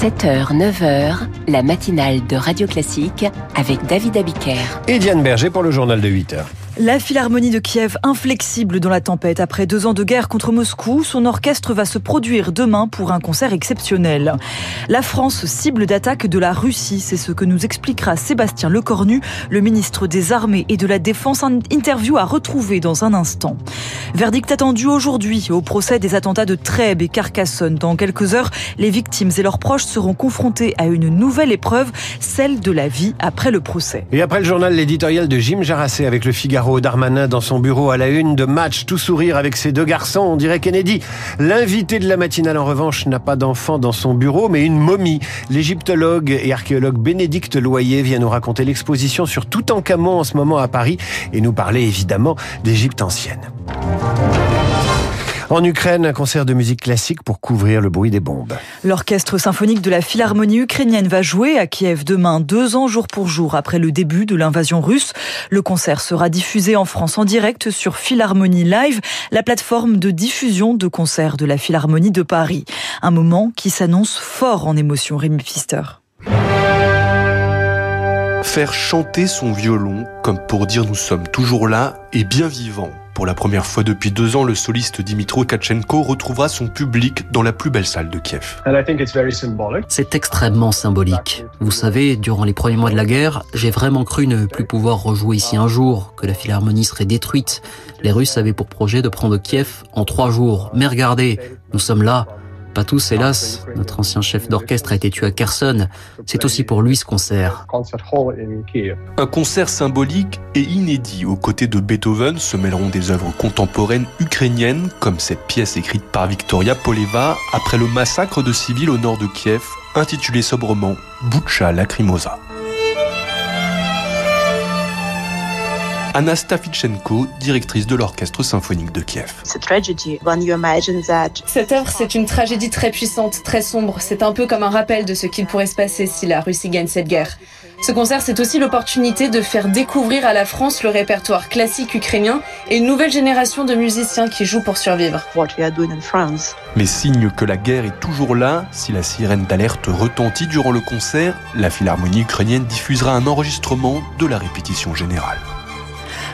7h, 9h, la matinale de Radio Classique avec David Abiker. Et Diane Berger pour le journal de 8h. La Philharmonie de Kiev, inflexible dans la tempête après deux ans de guerre contre Moscou, son orchestre va se produire demain pour un concert exceptionnel. La France cible d'attaque de la Russie, c'est ce que nous expliquera Sébastien Lecornu, le ministre des Armées et de la Défense, interview à retrouver dans un instant. Verdict attendu aujourd'hui au procès des attentats de Trèbes et Carcassonne. Dans quelques heures, les victimes et leurs proches seront confrontés à une nouvelle épreuve, celle de la vie après le procès. Et après le journal, l'éditorial de Jim Jarassé avec le Figaro Darmanin dans son bureau à la une de match, tout sourire avec ses deux garçons, on dirait Kennedy. L'invité de la matinale, en revanche, n'a pas d'enfant dans son bureau, mais une momie. L'égyptologue et archéologue Bénédicte Loyer vient nous raconter l'exposition sur Toutankhamon en ce moment à Paris et nous parler évidemment d'Égypte ancienne. En Ukraine, un concert de musique classique pour couvrir le bruit des bombes. L'orchestre symphonique de la Philharmonie ukrainienne va jouer à Kiev demain, deux ans jour pour jour après le début de l'invasion russe. Le concert sera diffusé en France en direct sur Philharmonie Live, la plateforme de diffusion de concerts de la Philharmonie de Paris. Un moment qui s'annonce fort en émotion, Rémi Pfister. Faire chanter son violon comme pour dire nous sommes toujours là et bien vivants pour la première fois depuis deux ans, le soliste Dimitro Kachenko retrouvera son public dans la plus belle salle de Kiev. C'est extrêmement symbolique. Vous savez, durant les premiers mois de la guerre, j'ai vraiment cru ne plus pouvoir rejouer ici un jour, que la philharmonie serait détruite. Les Russes avaient pour projet de prendre Kiev en trois jours. Mais regardez, nous sommes là. Pas tous, hélas. Notre ancien chef d'orchestre a été tué à Kherson. C'est aussi pour lui ce concert. Un concert symbolique et inédit. Aux côtés de Beethoven se mêleront des œuvres contemporaines ukrainiennes, comme cette pièce écrite par Victoria Poleva après le massacre de civils au nord de Kiev, intitulée sobrement Butcha Lacrimosa. Anna Stafichenko, directrice de l'Orchestre symphonique de Kiev. Cette œuvre, c'est une tragédie très puissante, très sombre. C'est un peu comme un rappel de ce qu'il pourrait se passer si la Russie gagne cette guerre. Ce concert, c'est aussi l'opportunité de faire découvrir à la France le répertoire classique ukrainien et une nouvelle génération de musiciens qui jouent pour survivre. Mais signe que la guerre est toujours là, si la sirène d'alerte retentit durant le concert, la Philharmonie ukrainienne diffusera un enregistrement de la répétition générale.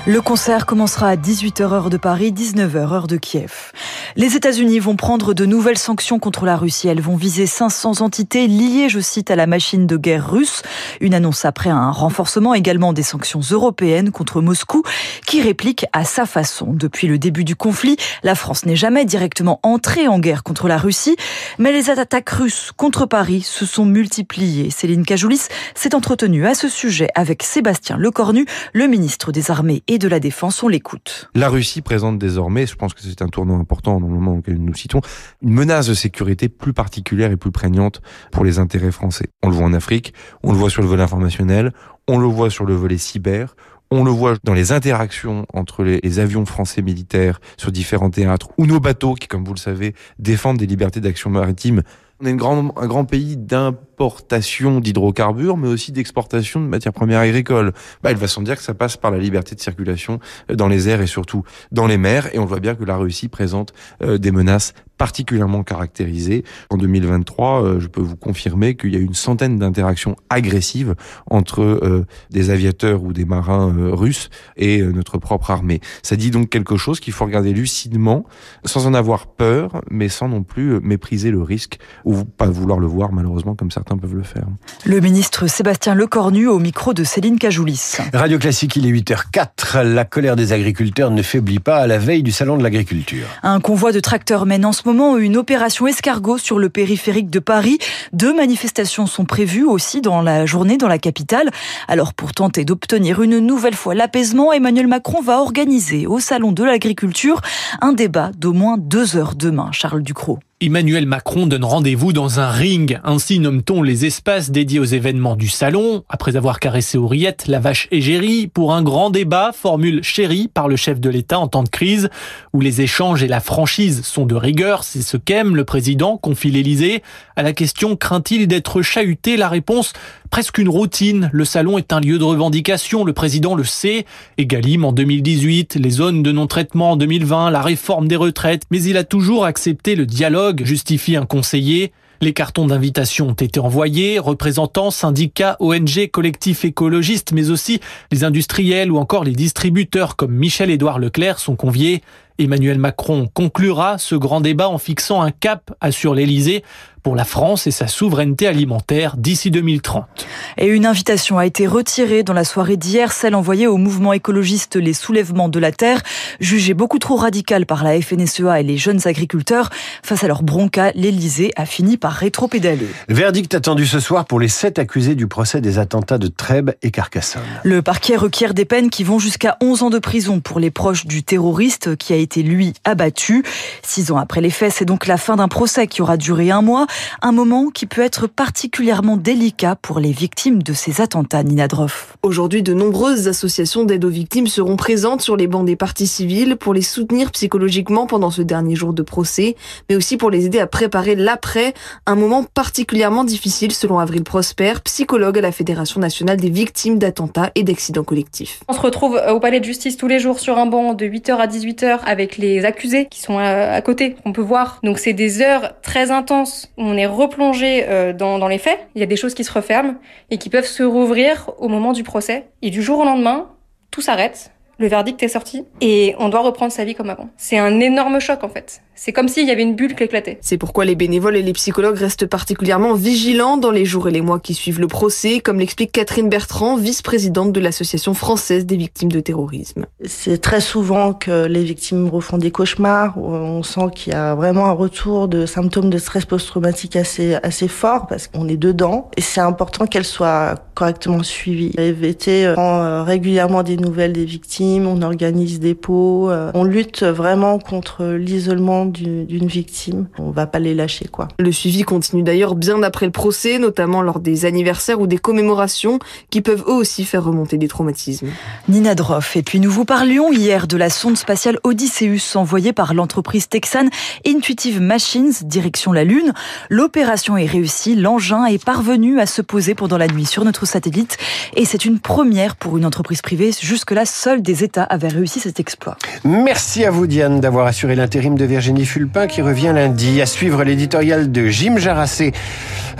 Le concert commencera à 18h heure de Paris, 19h heure de Kiev. Les États-Unis vont prendre de nouvelles sanctions contre la Russie. Elles vont viser 500 entités liées, je cite, à la machine de guerre russe. Une annonce après un renforcement également des sanctions européennes contre Moscou, qui réplique à sa façon. Depuis le début du conflit, la France n'est jamais directement entrée en guerre contre la Russie, mais les attaques russes contre Paris se sont multipliées. Céline Cajoulis s'est entretenue à ce sujet avec Sébastien Lecornu, le ministre des Armées et de la Défense. On l'écoute. La Russie présente désormais, je pense que c'est un tournant important le moment auquel nous citons, une menace de sécurité plus particulière et plus prégnante pour les intérêts français. On le voit en Afrique, on le voit sur le volet informationnel, on le voit sur le volet cyber, on le voit dans les interactions entre les, avions français militaires sur différents théâtres ou nos bateaux qui, comme vous le savez, défendent des libertés d'action maritime. On est une grand, un grand pays d'importation d'hydrocarbures, mais aussi d'exportation de matières premières agricoles. Bah, il va sans dire que ça passe par la liberté de circulation dans les airs et surtout dans les mers. Et on voit bien que la Russie présente euh, des menaces particulièrement caractérisées. En 2023, euh, je peux vous confirmer qu'il y a une centaine d'interactions agressives entre euh, des aviateurs ou des marins russes et notre propre armée. Ça dit donc quelque chose qu'il faut regarder lucidement, sans en avoir peur, mais sans non plus mépriser le risque ou pas vouloir le voir malheureusement comme certains peuvent le faire. Le ministre Sébastien Lecornu au micro de Céline Cajoulis. Radio Classique, il est 8h04. La colère des agriculteurs ne faiblit pas à la veille du salon de l'agriculture. Un convoi de tracteurs mène en ce moment une opération escargot sur le périphérique de Paris. Deux manifestations sont prévues aussi dans la journée dans la capitale. Alors pour tenter d'obtenir une nouvelle fois l'apaisement, Emmanuel Macron va organiser au salon de l'agriculture un débat d'au moins deux heures demain. Charles Ducrot. Emmanuel Macron donne rendez-vous dans un ring. Ainsi nomme-t-on les espaces dédiés aux événements du salon. Après avoir caressé Auriette, la vache égérie, pour un grand débat, formule chérie par le chef de l'État en temps de crise, où les échanges et la franchise sont de rigueur. C'est ce qu'aime le président, confie l'Élysée. À la question craint-il d'être chahuté? La réponse presque une routine. Le salon est un lieu de revendication, le président le sait. Egalim en 2018, les zones de non-traitement en 2020, la réforme des retraites, mais il a toujours accepté le dialogue, justifie un conseiller. Les cartons d'invitation ont été envoyés, représentants, syndicats, ONG, collectifs écologistes, mais aussi les industriels ou encore les distributeurs comme Michel-Édouard Leclerc sont conviés. Emmanuel Macron conclura ce grand débat en fixant un cap, assure l'Élysée, pour la France et sa souveraineté alimentaire d'ici 2030. Et une invitation a été retirée dans la soirée d'hier, celle envoyée au mouvement écologiste Les Soulèvements de la Terre, jugée beaucoup trop radicale par la FNSEA et les jeunes agriculteurs. Face à leur bronca, l'Élysée a fini par rétropédaler. Verdict attendu ce soir pour les sept accusés du procès des attentats de Trèbes et Carcassonne. Le parquet requiert des peines qui vont jusqu'à 11 ans de prison pour les proches du terroriste qui a été, lui, abattu. Six ans après les faits, c'est donc la fin d'un procès qui aura duré un mois. Un moment qui peut être particulièrement délicat pour les victimes de ces attentats, Nina Droff. Aujourd'hui, de nombreuses associations d'aide aux victimes seront présentes sur les bancs des parties civiles pour les soutenir psychologiquement pendant ce dernier jour de procès, mais aussi pour les aider à préparer l'après, un moment particulièrement difficile selon Avril Prosper, psychologue à la Fédération nationale des victimes d'attentats et d'accidents collectifs. On se retrouve au palais de justice tous les jours sur un banc de 8h à 18h avec les accusés qui sont à côté, qu'on peut voir. Donc c'est des heures très intenses on est replongé euh, dans les faits, il y a des choses qui se referment et qui peuvent se rouvrir au moment du procès. Et du jour au lendemain, tout s'arrête, le verdict est sorti et on doit reprendre sa vie comme avant. C'est un énorme choc en fait. C'est comme s'il y avait une bulle qui éclatait. C'est pourquoi les bénévoles et les psychologues restent particulièrement vigilants dans les jours et les mois qui suivent le procès, comme l'explique Catherine Bertrand, vice-présidente de l'Association française des victimes de terrorisme. C'est très souvent que les victimes refont des cauchemars. On sent qu'il y a vraiment un retour de symptômes de stress post-traumatique assez, assez fort parce qu'on est dedans. Et c'est important qu'elles soient correctement suivies. VT prend euh, régulièrement des nouvelles des victimes, on organise des pots, euh, on lutte vraiment contre l'isolement d'une victime. On va pas les lâcher, quoi. Le suivi continue d'ailleurs bien après le procès, notamment lors des anniversaires ou des commémorations qui peuvent eux aussi faire remonter des traumatismes. Nina Droff. Et puis nous vous parlions hier de la sonde spatiale Odysseus envoyée par l'entreprise texane Intuitive Machines direction la Lune. L'opération est réussie. L'engin est parvenu à se poser pendant la nuit sur notre satellite et c'est une première pour une entreprise privée. Jusque-là, seuls des États avaient réussi cet exploit. Merci à vous Diane d'avoir assuré l'intérim de Virginie Fulpin qui revient lundi. À suivre l'éditorial de Jim Jarassé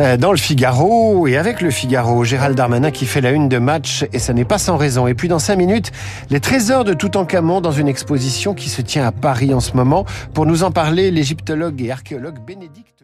euh, dans le Figaro. Et avec le Figaro, Gérald Darmanin qui fait la une de match et ça n'est pas sans raison. Et puis dans cinq minutes, les trésors de Toutankhamon dans une exposition qui se tient à Paris en ce moment. Pour nous en parler, l'égyptologue et archéologue Bénédicte